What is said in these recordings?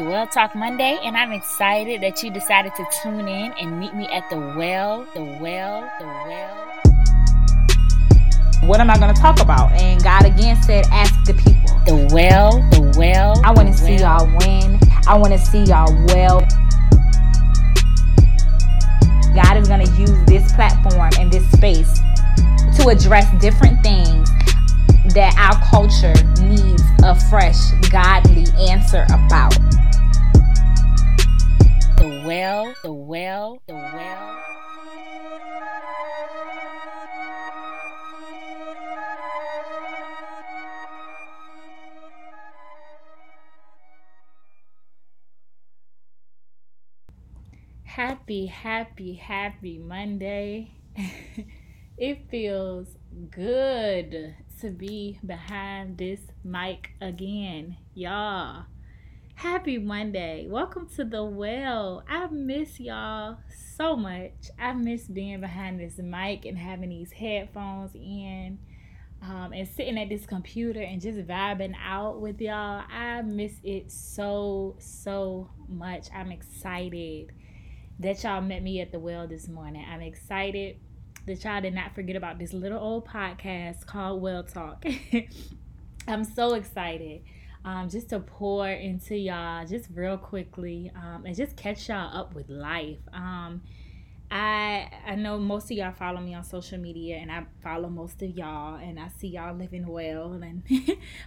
It is Well Talk Monday, and I'm excited that you decided to tune in and meet me at the well, the well, the well. What am I going to talk about? And God again said, ask the people. The well, the well. I want to see well. y'all win. I want to see y'all well. God is going to use this platform and this space to address different things that our culture needs a fresh, godly answer about. Well, the well, the well. Happy, happy, happy Monday. it feels good to be behind this mic again, y'all. Happy Monday. Welcome to the well. I miss y'all so much. I miss being behind this mic and having these headphones in um, and sitting at this computer and just vibing out with y'all. I miss it so, so much. I'm excited that y'all met me at the well this morning. I'm excited that y'all did not forget about this little old podcast called Well Talk. I'm so excited um, just to pour into y'all just real quickly um, and just catch y'all up with life. Um, I I know most of y'all follow me on social media and I follow most of y'all and I see y'all living well and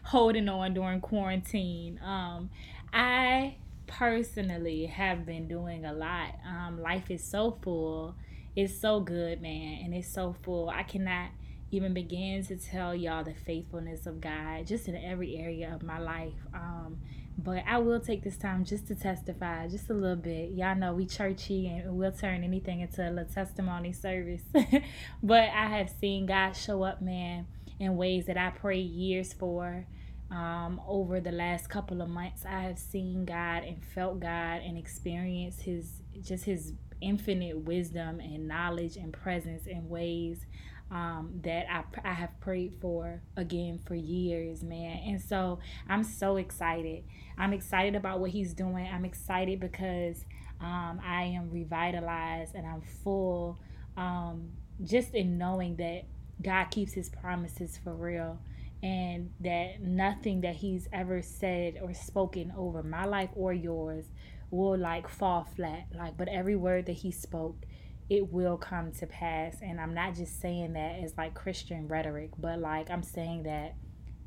holding on during quarantine. Um, I personally have been doing a lot. Um, life is so full it's so good, man, and it's so full. I cannot even begin to tell y'all the faithfulness of God just in every area of my life. Um, but I will take this time just to testify just a little bit. Y'all know we churchy and we'll turn anything into a little testimony service. but I have seen God show up, man, in ways that I prayed years for. Um, over the last couple of months, I have seen God and felt God and experienced His just His infinite wisdom and knowledge and presence in ways um, that I, I have prayed for again for years, man. And so I'm so excited. I'm excited about what he's doing. I'm excited because um, I am revitalized and I'm full um, just in knowing that God keeps his promises for real and that nothing that he's ever said or spoken over my life or yours will like fall flat. Like, but every word that he spoke, it will come to pass. And I'm not just saying that as like Christian rhetoric, but like I'm saying that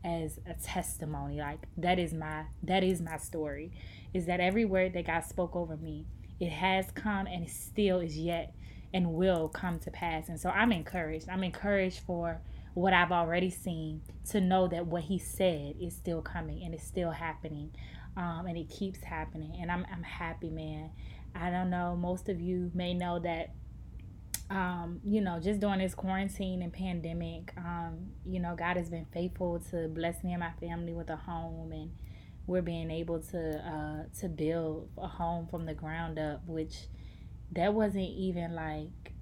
as a testimony. Like that is my that is my story. Is that every word that God spoke over me, it has come and it still is yet and will come to pass. And so I'm encouraged. I'm encouraged for what I've already seen to know that what he said is still coming and it's still happening um, and it keeps happening. And I'm I'm happy, man. I don't know. Most of you may know that. Um, you know, just during this quarantine and pandemic, um, you know, God has been faithful to bless me and my family with a home, and we're being able to uh, to build a home from the ground up, which that wasn't even like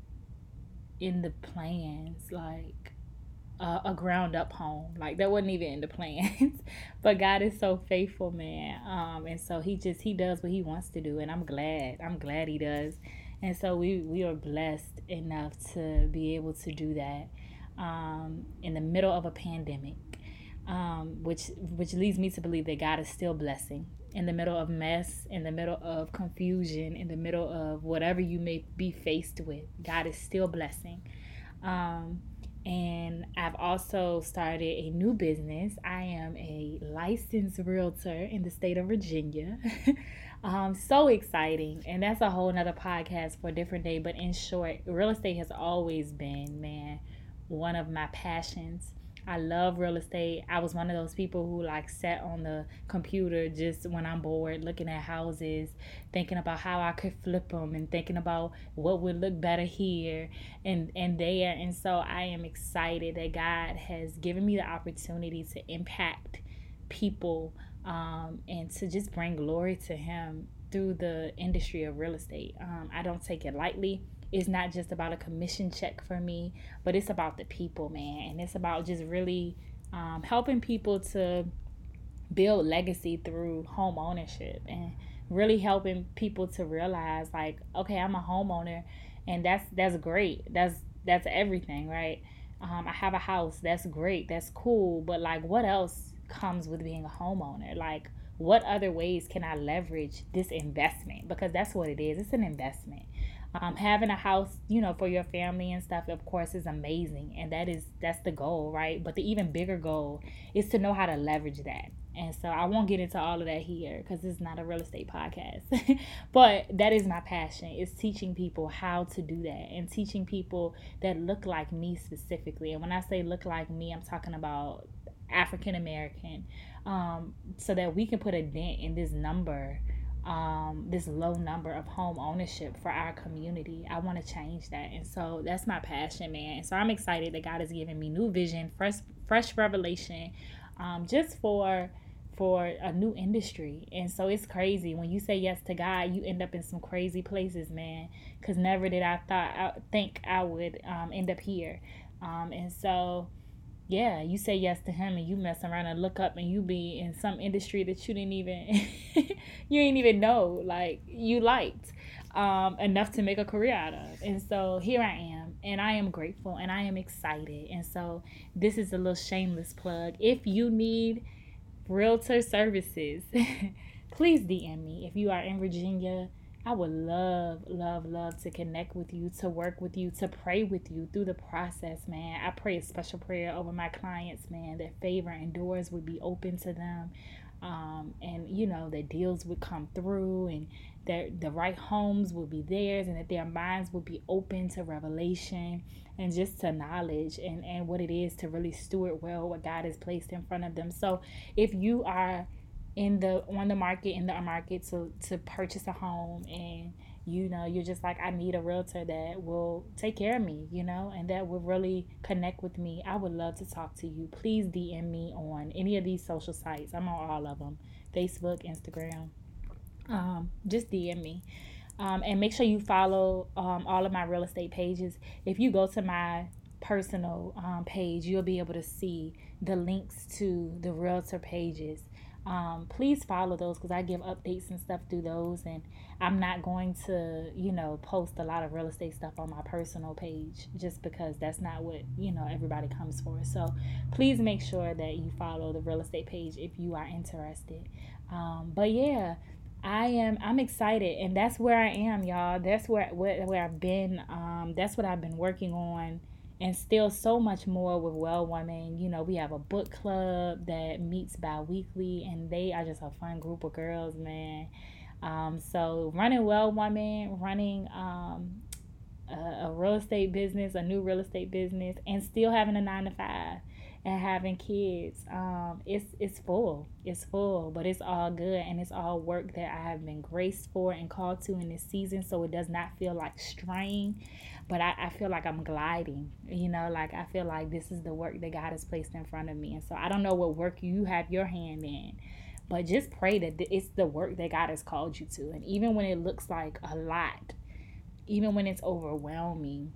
in the plans. Like uh, a ground up home. Like that wasn't even in the plans. but God is so faithful, man. Um, and so he just he does what he wants to do, and I'm glad. I'm glad he does. And so we we are blessed enough to be able to do that um, in the middle of a pandemic, um, which which leads me to believe that God is still blessing in the middle of mess, in the middle of confusion, in the middle of whatever you may be faced with. God is still blessing. Um, and I've also started a new business. I am a licensed realtor in the state of Virginia. um, so exciting. And that's a whole nother podcast for a different day. But in short, real estate has always been, man, one of my passions. I love real estate. I was one of those people who like sat on the computer just when I'm bored, looking at houses, thinking about how I could flip them, and thinking about what would look better here and and there. And so I am excited that God has given me the opportunity to impact people um, and to just bring glory to Him through the industry of real estate. Um, I don't take it lightly it's not just about a commission check for me, but it's about the people, man. And it's about just really um, helping people to build legacy through home ownership and really helping people to realize like okay i'm a homeowner and that's that's great. That's that's everything right? Um, i have a house. That's great. That's cool. But like what else comes with being a homeowner? Like what other ways can i leverage this investment? Because that's what it is. It's an investment um, having a house you know for your family and stuff of course is amazing and that is that's the goal right but the even bigger goal is to know how to leverage that and so I won't get into all of that here because this is not a real estate podcast. but that is my passion is teaching people how to do that and teaching people that look like me specifically. And when I say look like me, I'm talking about African American, um, so that we can put a dent in this number, um, this low number of home ownership for our community. I want to change that, and so that's my passion, man. And so I'm excited that God has given me new vision, fresh, fresh revelation, um, just for for a new industry. And so it's crazy when you say yes to God, you end up in some crazy places, man. Cause never did I thought I think I would um, end up here. Um, and so yeah, you say yes to him and you mess around and look up and you be in some industry that you didn't even you didn't even know like you liked um, enough to make a career out of. And so here I am, and I am grateful and I am excited. And so this is a little shameless plug. If you need realtor services, please DM me. If you are in Virginia, I would love, love, love to connect with you, to work with you, to pray with you through the process, man. I pray a special prayer over my clients, man, that favor and doors would be open to them. Um, and you know that deals would come through and that the right homes would be theirs and that their minds would be open to revelation and just to knowledge and, and what it is to really steward well what God has placed in front of them. So if you are in the on the market in the market to to purchase a home and you know you're just like I need a realtor that will take care of me, you know, and that will really connect with me. I would love to talk to you. Please DM me on any of these social sites. I'm on all of them. Facebook, Instagram. Um, just DM me. Um, and make sure you follow um, all of my real estate pages. If you go to my personal um, page, you'll be able to see the links to the realtor pages. Um, please follow those because I give updates and stuff through those. And I'm not going to, you know, post a lot of real estate stuff on my personal page just because that's not what, you know, everybody comes for. So please make sure that you follow the real estate page if you are interested. Um, but yeah, I am I'm excited and that's where I am, y'all. That's where where, where I've been. Um, that's what I've been working on and still so much more with Well Woman. You know, we have a book club that meets bi-weekly and they are just a fun group of girls, man. Um, so running Well Woman, running um, a, a real estate business, a new real estate business, and still having a nine to five and having kids um it's it's full it's full but it's all good and it's all work that i have been graced for and called to in this season so it does not feel like strain but I, I feel like i'm gliding you know like i feel like this is the work that god has placed in front of me. And so i don't know what work you have your hand in but just pray that it's the work that god has called you to. And even when it looks like a lot even when it's overwhelming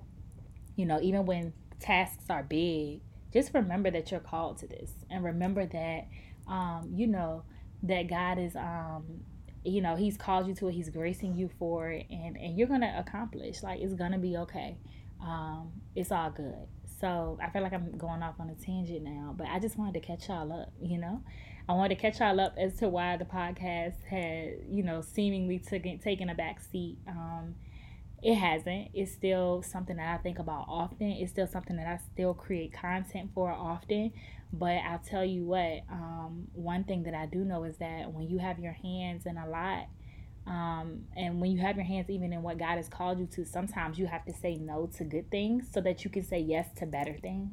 you know even when tasks are big just remember that you're called to this. And remember that um, you know that god is um, you know he's called you to it he's gracing you for it and and you're gonna accomplish like it's gonna be okay. Um, it's all good. So i feel like i'm going off on a tangent now but i just wanted to catch y'all up you know? I wanted to catch y'all up as to why the podcast had you know seemingly took taken a back seat. Um, it hasn't. It's still something that I think about often. It's still something that I still create content for often. But I'll tell you what, um, one thing that I do know is that when you have your hands in a lot, um, and when you have your hands even in what God has called you to, sometimes you have to say no to good things so that you can say yes to better things.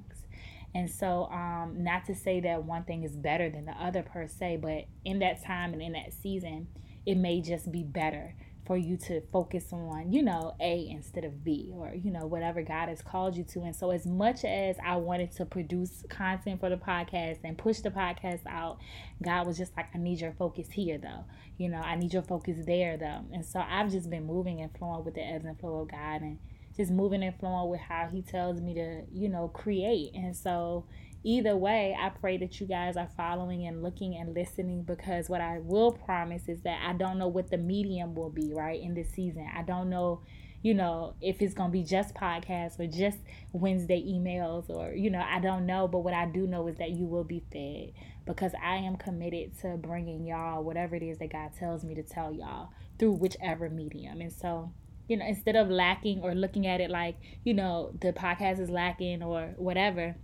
And so, um, not to say that one thing is better than the other per se, but in that time and in that season, it may just be better for you to focus on, you know, A instead of B or, you know, whatever God has called you to. And so, as much as I wanted to produce content for the podcast and push the podcast out, God was just like, I need your focus here, though. You know, I need your focus there, though. And so, I've just been moving and flowing with the ebbs and flow of God and just moving and flowing with how He tells me to, you know, create. And so, either way, I pray that you guys are following and looking and listening because what I will promise is that I don't know what the medium will be, right, in this season. I don't know, you know, if it's going to be just podcasts or just Wednesday emails or, you know, I don't know. But what I do know is that you will be fed because I am committed to bringing y'all whatever it is that God tells me to tell y'all through whichever medium. And so, you know, instead of lacking or looking at it like, you know, the podcast is lacking or whatever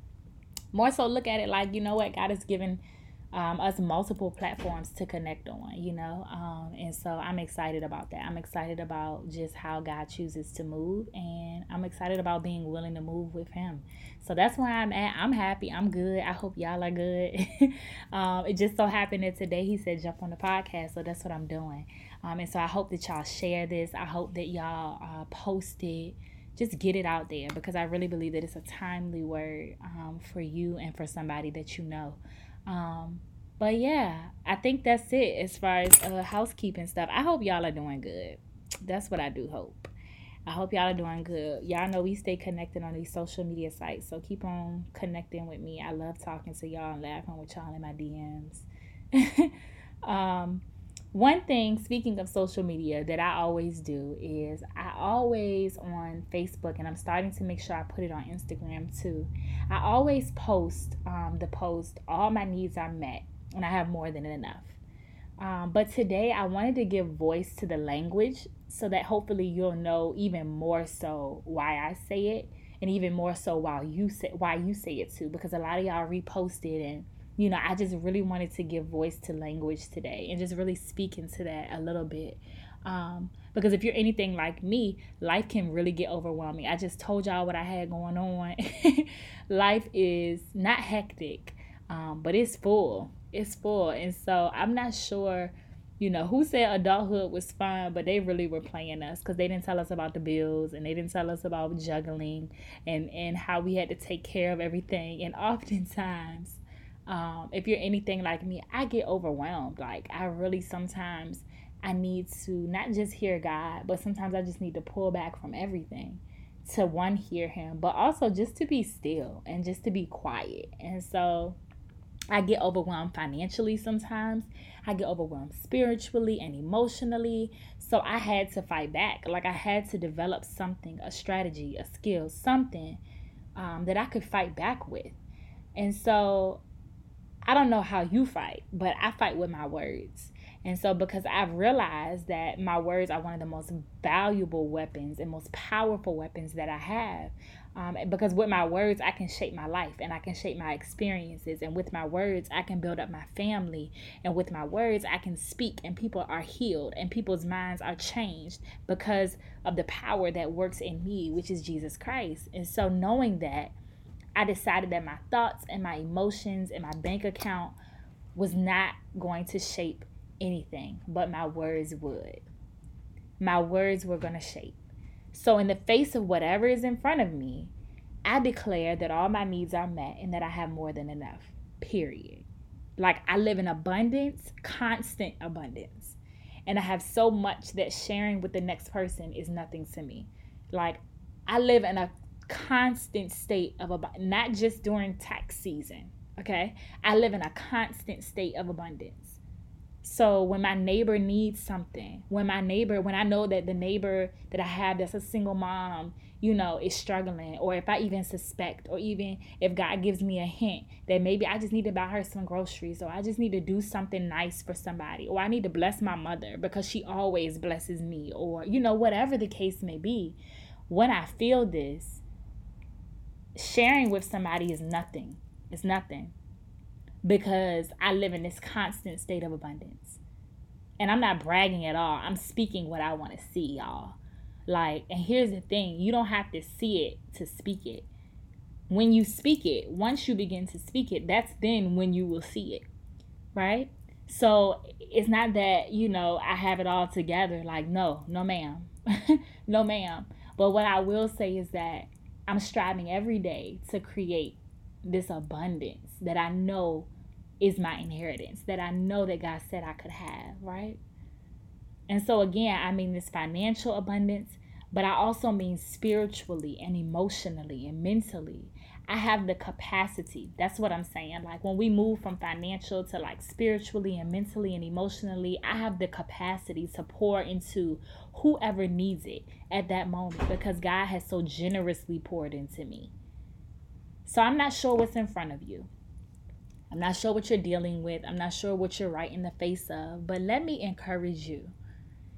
more so look at it like you know what? God has given um, us multiple platforms to connect on you know? Um, and so i'm excited about that. I'm excited about just how god chooses to move and i'm excited about being willing to move with him. So that's where i'm at. I'm happy. I'm good. I hope y'all are good. Um, it just so happened that today he said jump on the podcast so that's what i'm doing. Um, and so i hope that y'all share this. I hope that y'all uh, post it just get it out there because I really believe that it's a timely word um, for you and for somebody that you know. Um, but yeah, I think that's it as far as uh, housekeeping stuff. I hope y'all are doing good. That's what I do hope. I hope y'all are doing good. Y'all know we stay connected on these social media sites, so keep on connecting with me. I love talking to y'all and laughing with y'all in my DMs. um, one thing, speaking of social media, that I always do is I always on Facebook, and I'm starting to make sure I put it on Instagram too. I always post um, the post, All my needs are met, and I have more than enough. Um, but today I wanted to give voice to the language so that hopefully you'll know even more so why I say it, and even more so why you say why you say it too, because a lot of y'all reposted and you know, I just really wanted to give voice to language today and just really speak into that a little bit. Um, because if you're anything like me, life can really get overwhelming. I just told y'all what I had going on. life is not hectic, um, but it's full. It's full. And so I'm not sure, you know, who said adulthood was fun, but they really were playing us because they didn't tell us about the bills and they didn't tell us about juggling and, and how we had to take care of everything. And oftentimes, um, if you're anything like me, I get overwhelmed. Like I really sometimes I need to not just hear God, but sometimes I just need to pull back from everything to one hear him, but also just to be still and just to be quiet. And so I get overwhelmed financially sometimes. I get overwhelmed spiritually and emotionally. So I had to fight back. Like I had to develop something, a strategy, a skill, something um, that I could fight back with. And so I don't know how you fight, but I fight with my words. And so, because I've realized that my words are one of the most valuable weapons and most powerful weapons that I have, um, because with my words, I can shape my life and I can shape my experiences. And with my words, I can build up my family. And with my words, I can speak, and people are healed and people's minds are changed because of the power that works in me, which is Jesus Christ. And so, knowing that, I decided that my thoughts and my emotions and my bank account was not going to shape anything, but my words would. My words were going to shape. So, in the face of whatever is in front of me, I declare that all my needs are met and that I have more than enough. Period. Like I live in abundance, constant abundance. And I have so much that sharing with the next person is nothing to me. Like I live in a constant state of abundance, not just during tax season. Okay. I live in a constant state of abundance. So when my neighbor needs something, when my neighbor, when I know that the neighbor that I have that's a single mom, you know, is struggling, or if I even suspect, or even if God gives me a hint that maybe I just need to buy her some groceries, or I just need to do something nice for somebody, or I need to bless my mother because she always blesses me, or, you know, whatever the case may be, when I feel this, sharing with somebody is nothing. It's nothing because I live in this constant state of abundance. And I'm not bragging at all. I'm speaking what I want to see, y'all. Like, and here's the thing you don't have to see it to speak it. When you speak it, once you begin to speak it, that's then when you will see it, right? So it's not that, you know, I have it all together. Like, no, no, ma'am. no, ma'am. But what I will say is that I'm striving every day to create this abundance that I know is my inheritance, that I know that God said I could have, right? And so, again, I mean this financial abundance, but I also mean spiritually and emotionally and mentally. I have the capacity. That's what I'm saying. Like when we move from financial to like spiritually and mentally and emotionally, I have the capacity to pour into whoever needs it at that moment because God has so generously poured into me. So I'm not sure what's in front of you. I'm not sure what you're dealing with. I'm not sure what you're right in the face of. But let me encourage you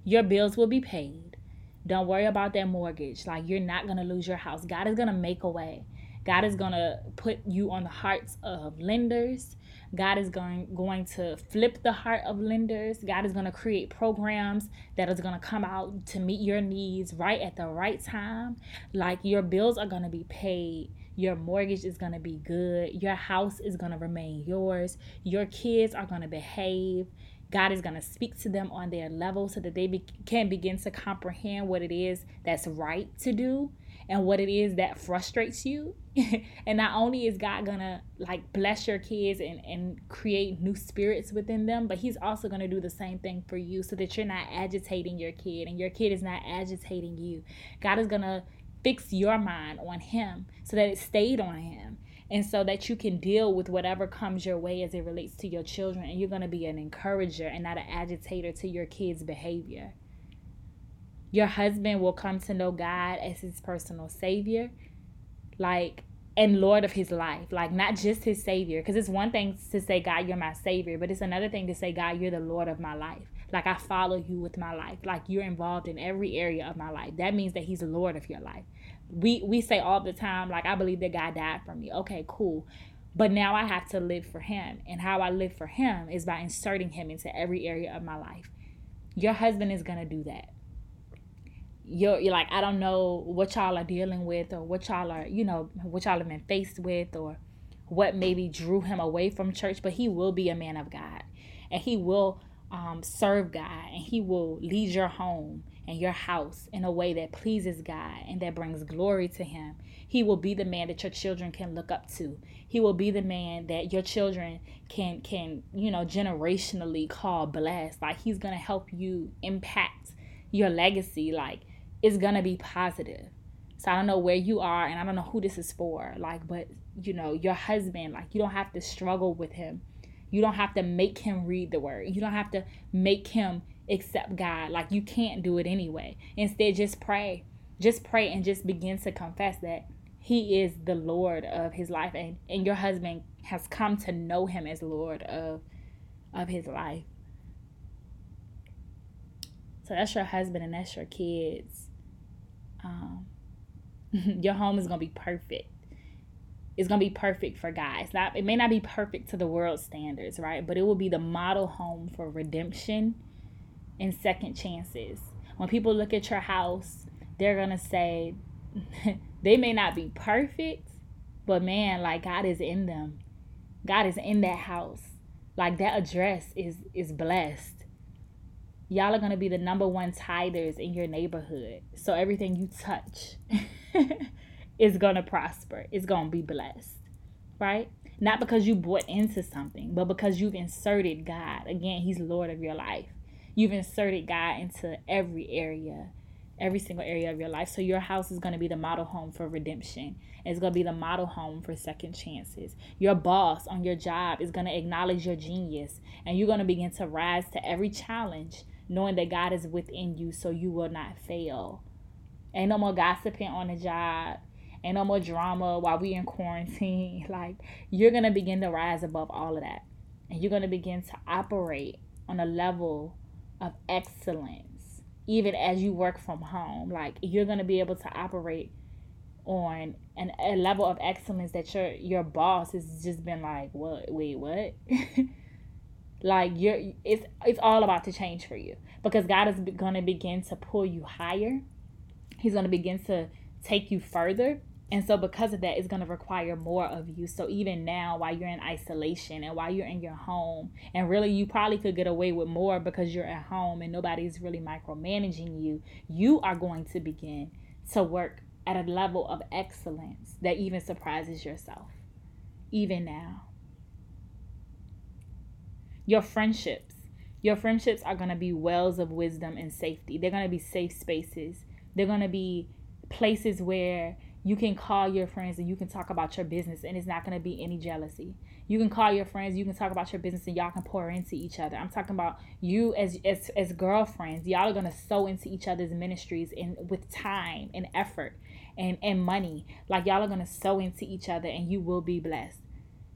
your bills will be paid. Don't worry about that mortgage. Like, you're not going to lose your house. God is going to make a way. God is going to put you on the hearts of lenders. God is going going to flip the heart of lenders. God is going to create programs that is going to come out to meet your needs right at the right time. Like your bills are going to be paid. Your mortgage is going to be good. Your house is going to remain yours. Your kids are going to behave. God is going to speak to them on their level so that they be- can begin to comprehend what it is that's right to do and what it is that frustrates you. and not only is God gonna like bless your kids and, and create new spirits within them, but He's also gonna do the same thing for you so that you're not agitating your kid and your kid is not agitating you. God is gonna fix your mind on Him so that it stayed on Him. And so that you can deal with whatever comes your way as it relates to your children, and you're going to be an encourager and not an agitator to your kids' behavior. Your husband will come to know God as his personal savior, like, and Lord of his life. Like, not just his savior. Because it's one thing to say, God, you're my savior, but it's another thing to say, God, you're the Lord of my life. Like, I follow you with my life. Like, you're involved in every area of my life. That means that he's the Lord of your life. We, we say all the time, like, I believe that God died for me. Okay, cool. But now I have to live for him. And how I live for him is by inserting him into every area of my life. Your husband is going to do that you're, you're like, I don't know what y'all are dealing with or what y'all are, you know, what y'all have been faced with or what maybe drew him away from church, but he will be a man of God and he will um, serve God and he will lead your home and your house in a way that pleases God and that brings glory to him. He will be the man that your children can look up to. He will be the man that your children can can, you know, generationally call blessed. Like he's going to help you impact your legacy like is gonna be positive. So I don't know where you are and I don't know who this is for. Like, but you know, your husband, like you don't have to struggle with him. You don't have to make him read the word. You don't have to make him accept God. Like you can't do it anyway. Instead, just pray. Just pray and just begin to confess that he is the Lord of his life and, and your husband has come to know him as Lord of of his life. So that's your husband and that's your kids um, your home is gonna be perfect. It's gonna be perfect for guys. Not it may not be perfect to the world standards, right? But it will be the model home for redemption and second chances. When people look at your house, they're gonna say they may not be perfect, but man, like God is in them. God is in that house. Like that address is is blessed y'all are to be the number one tithers in your neighborhood. So everything you touch is to prosper, it's to be blessed, right? Not because you bought into something, but because you've inserted God. Again, He's Lord of your life. You've inserted God into every area, every single area of your life. So your house is going to be the model home for redemption. It's going to be the model home for second chances. Your boss on your job is going to acknowledge your genius, and you're going to begin to rise to every challenge knowing that God is within you so you will not fail. Ain't no more gossiping on the job. Ain't no more drama while we in quarantine. Like you're gonna begin to rise above all of that. And you're gonna begin to operate on a level of excellence. Even as you work from home. Like you're gonna be able to operate on an, a level of excellence that your your boss has just been like, what wait, what? like you're it's it's all about to change for you. Because god is going to begin to pull you higher. He's going to begin to take you further. And so because of that it's going to require more of you. So even now while you're in isolation and while you're in your home and really you probably could get away with more because you're at home and nobody's really micromanaging you you are going to begin to work at a level of excellence that even surprises yourself. Even now your friendships. Your friendships are going to be wells of wisdom and safety. They're going to be safe spaces. They're going to be places where You can call your friends and you can talk about your business, and it's not going to be any jealousy. You can call your friends, you can talk about your business, and y'all can pour into each other. I'm talking about you as as as girlfriends. Y'all are gonna sow into each other's ministries and with time and effort and and money. Like y'all are gonna sow into each other, and you will be blessed.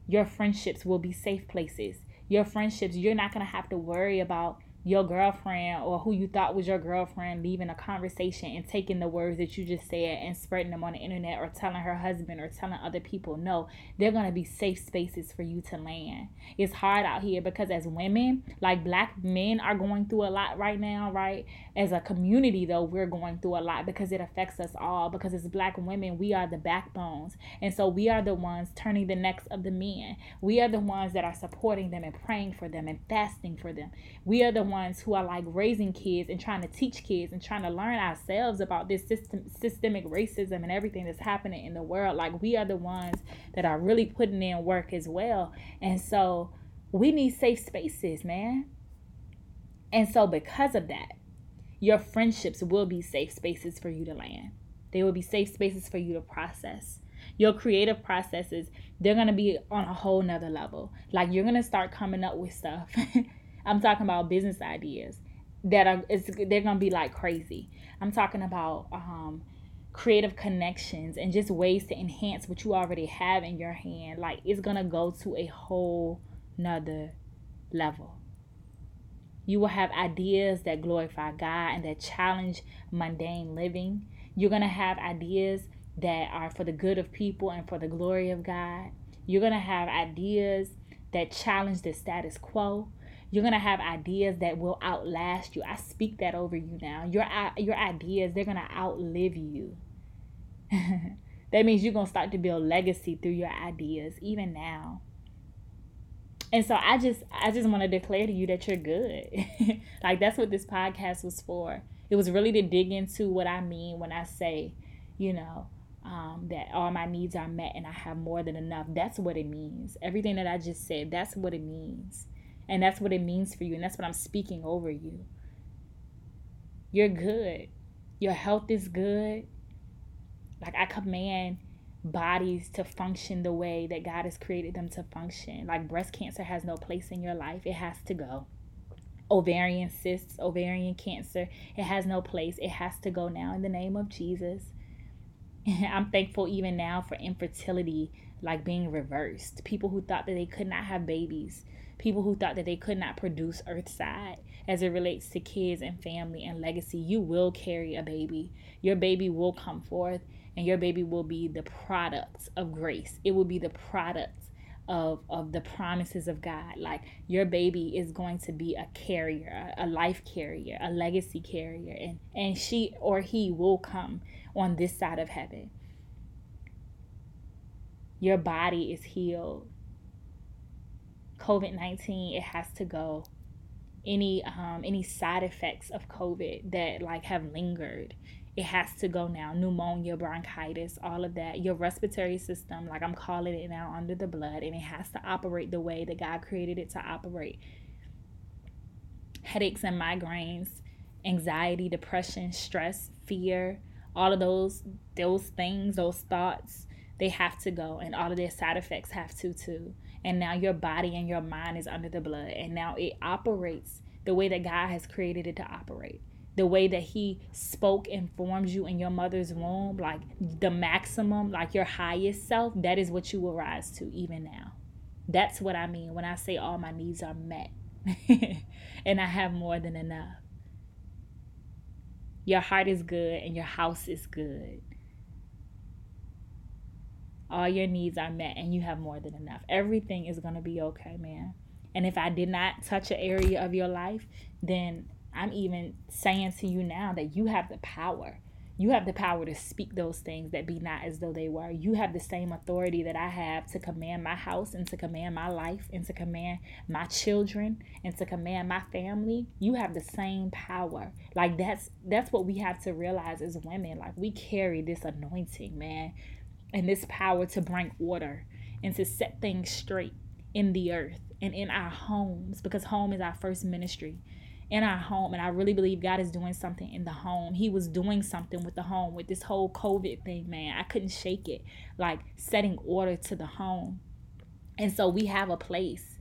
Your friendships will be safe places. Your friendships, you're not gonna have to worry about your girlfriend or who you thought was your girlfriend leaving a conversation and taking the words that you just said and spreading them on the internet or telling her husband or telling other people. No, they're going to be safe spaces for you to land. It's hard out here because as women, like black men are going through a lot right now, right? As a community, though, we're going through a lot because it affects us all. Because as black women, we are the backbones. And so we are the ones turning the necks of the men. We are the ones that are supporting them and praying for them and fasting for them. We are the ones ones who are like raising kids and trying to teach kids and trying to learn ourselves about this system systemic racism and everything that's happening in the world like we are the ones that are really putting in work as well. And so we need safe spaces man. And so because of that your friendships will be safe spaces for you to land. They will be safe spaces for you to process. Your creative processes they're going to be on a whole nother level. Like you're going to start coming up with stuff I'm talking about business ideas that are it's, they're gonna be like crazy. I'm talking about um, creative connections and just ways to enhance what you already have in your hand. Like it's gonna go to a whole nother level. You will have ideas that glorify God and that challenge mundane living. You're gonna have ideas that are for the good of people and for the glory of God. You're gonna have ideas that challenge the status quo. You're gonna have ideas that will outlast you. I speak that over you now. Your your ideas they're gonna outlive you. that means you're gonna start to build legacy through your ideas, even now. And so I just I just want to declare to you that you're good. like that's what this podcast was for. It was really to dig into what I mean when I say, you know, um, that all my needs are met and I have more than enough. That's what it means. Everything that I just said, that's what it means. And that's what it means for you. And that's what I'm speaking over you. You're good. Your health is good. Like I command bodies to function the way that God has created them to function. Like breast cancer has no place in your life, it has to go. Ovarian cysts, ovarian cancer, it has no place. It has to go now in the name of Jesus. I'm thankful even now for infertility like being reversed. People who thought that they could not have babies people who thought that they could not produce earthside as it relates to kids and family and legacy you will carry a baby your baby will come forth and your baby will be the product of grace it will be the product of of the promises of God. Like your baby is going to be a carrier, a life carrier, a legacy carrier, and and she or he will come on this side of heaven. Your body is healed. COVID 19, it has to go. Any um any side effects of COVID that like have lingered, it has to go now. Pneumonia, bronchitis, all of that. Your respiratory system, like I'm calling it now, under the blood, and it has to operate the way that God created it to operate. Headaches and migraines, anxiety, depression, stress, fear, all of those those things, those thoughts, they have to go, and all of their side effects have to too. And now your body and your mind is under the blood and now it operates the way that God has created it to operate. The way that he spoke and formed you in your mother's womb like the maximum like your highest self that is what you will rise to even now. That's what i mean when i say all my needs are met and i have more than enough. Your heart is good and your house is good all your needs are met and you have more than enough. Everything is going to be okay, man. And if I did not touch an area of your life, then I'm even saying to you now that you have the power. You have the power to speak those things that be not as though they were. You have the same authority that I have to command my house and to command my life and to command my children and to command my family. You have the same power. Like that's that's what we have to realize as women. Like we carry this anointing, man and this power to bring order and to set things straight in the earth and in our homes because home is our first ministry in our home. And I really believe God is doing something in the home. He was doing something with the home with this whole COVID thing, man. I couldn't shake it. Like setting order to the home. And so we have a place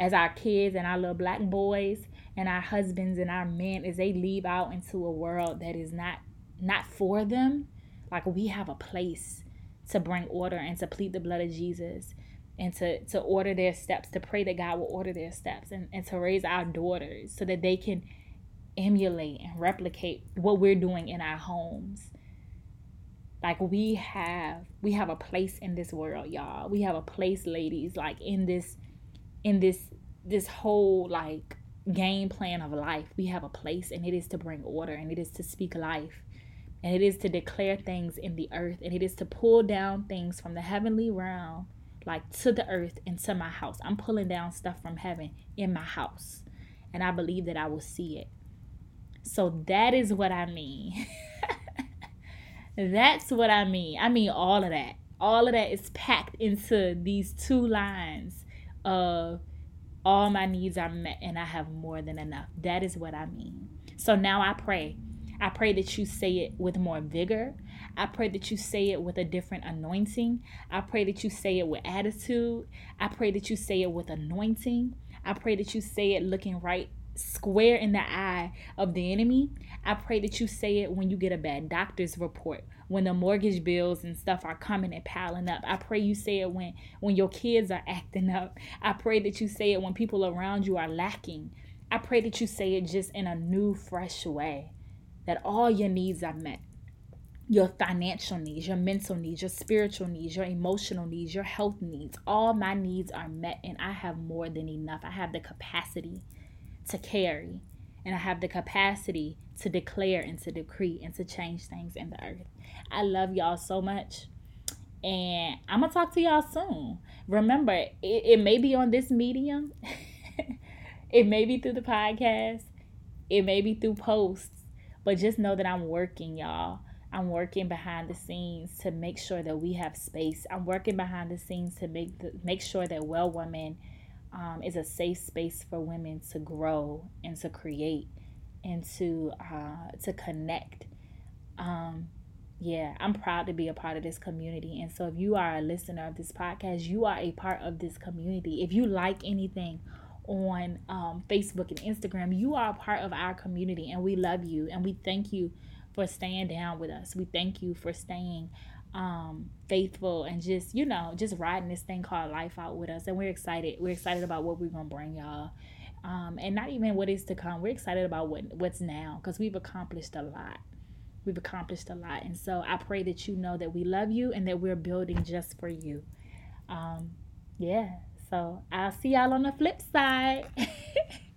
as our kids and our little black boys and our husbands and our men as they leave out into a world that is not not for them like we have a place to bring order and to plead the blood of jesus and to to order their steps to pray that god will order their steps and, and to raise our daughters so that they can emulate and replicate what we're doing in our homes. Like we have we have a place in this world y'all. We have a place ladies like in this in this this whole like game plan of life. We have a place and it is to bring order and it is to speak life and it is to declare things in the earth and it is to pull down things from the heavenly realm like to the earth into my house i'm pulling down stuff from heaven in my house and i believe that i will see it so that is what i mean that's what i mean i mean all of that all of that is packed into these two lines of all my needs are met and I have more than enough. That is what I mean. So now I pray. I pray that you say it with more vigor. I pray that you say it with a different anointing. I pray that you say it with attitude. I pray that you say it with anointing. I pray that you say it looking right square in the eye of the enemy. I pray that you say it when you get a bad doctor's report, when the mortgage bills and stuff are coming and piling up. I pray you say it when when your kids are acting up. I pray that you say it when people around you are lacking. I pray that you say it just in a new fresh way. That all your needs are met. Your financial needs, your mental needs, your spiritual needs, your emotional needs, your health needs. All my needs are met and I have more than enough. I have the capacity to carry and I have the capacity to declare and to decree and to change things in the earth. I love y'all so much. And I'm to talk to y'all soon. Remember, it, it may be on this medium, it may be through the podcast, it may be through posts, but just know that I'm working, y'all. I'm working behind the scenes to make sure that we have space. I'm working behind the scenes to make the, make sure that well Woman um, is a safe space for women to grow and to create and to uh, to connect. Um, yeah, I'm proud to be a part of this community. And so, if you are a listener of this podcast, you are a part of this community. If you like anything on um, Facebook and Instagram, you are a part of our community, and we love you and we thank you for staying down with us. We thank you for staying um, faithful and just you know just riding this thing called life out with us. And we're excited we're excited about what we're gonna bring y'all. Um, and not even what is to come. We're excited about what what's now because we've accomplished a lot. We've accomplished a lot. And so i pray that you know that we love you and that we're building just for you. Um, yeah so I'll see y'all on the flip side.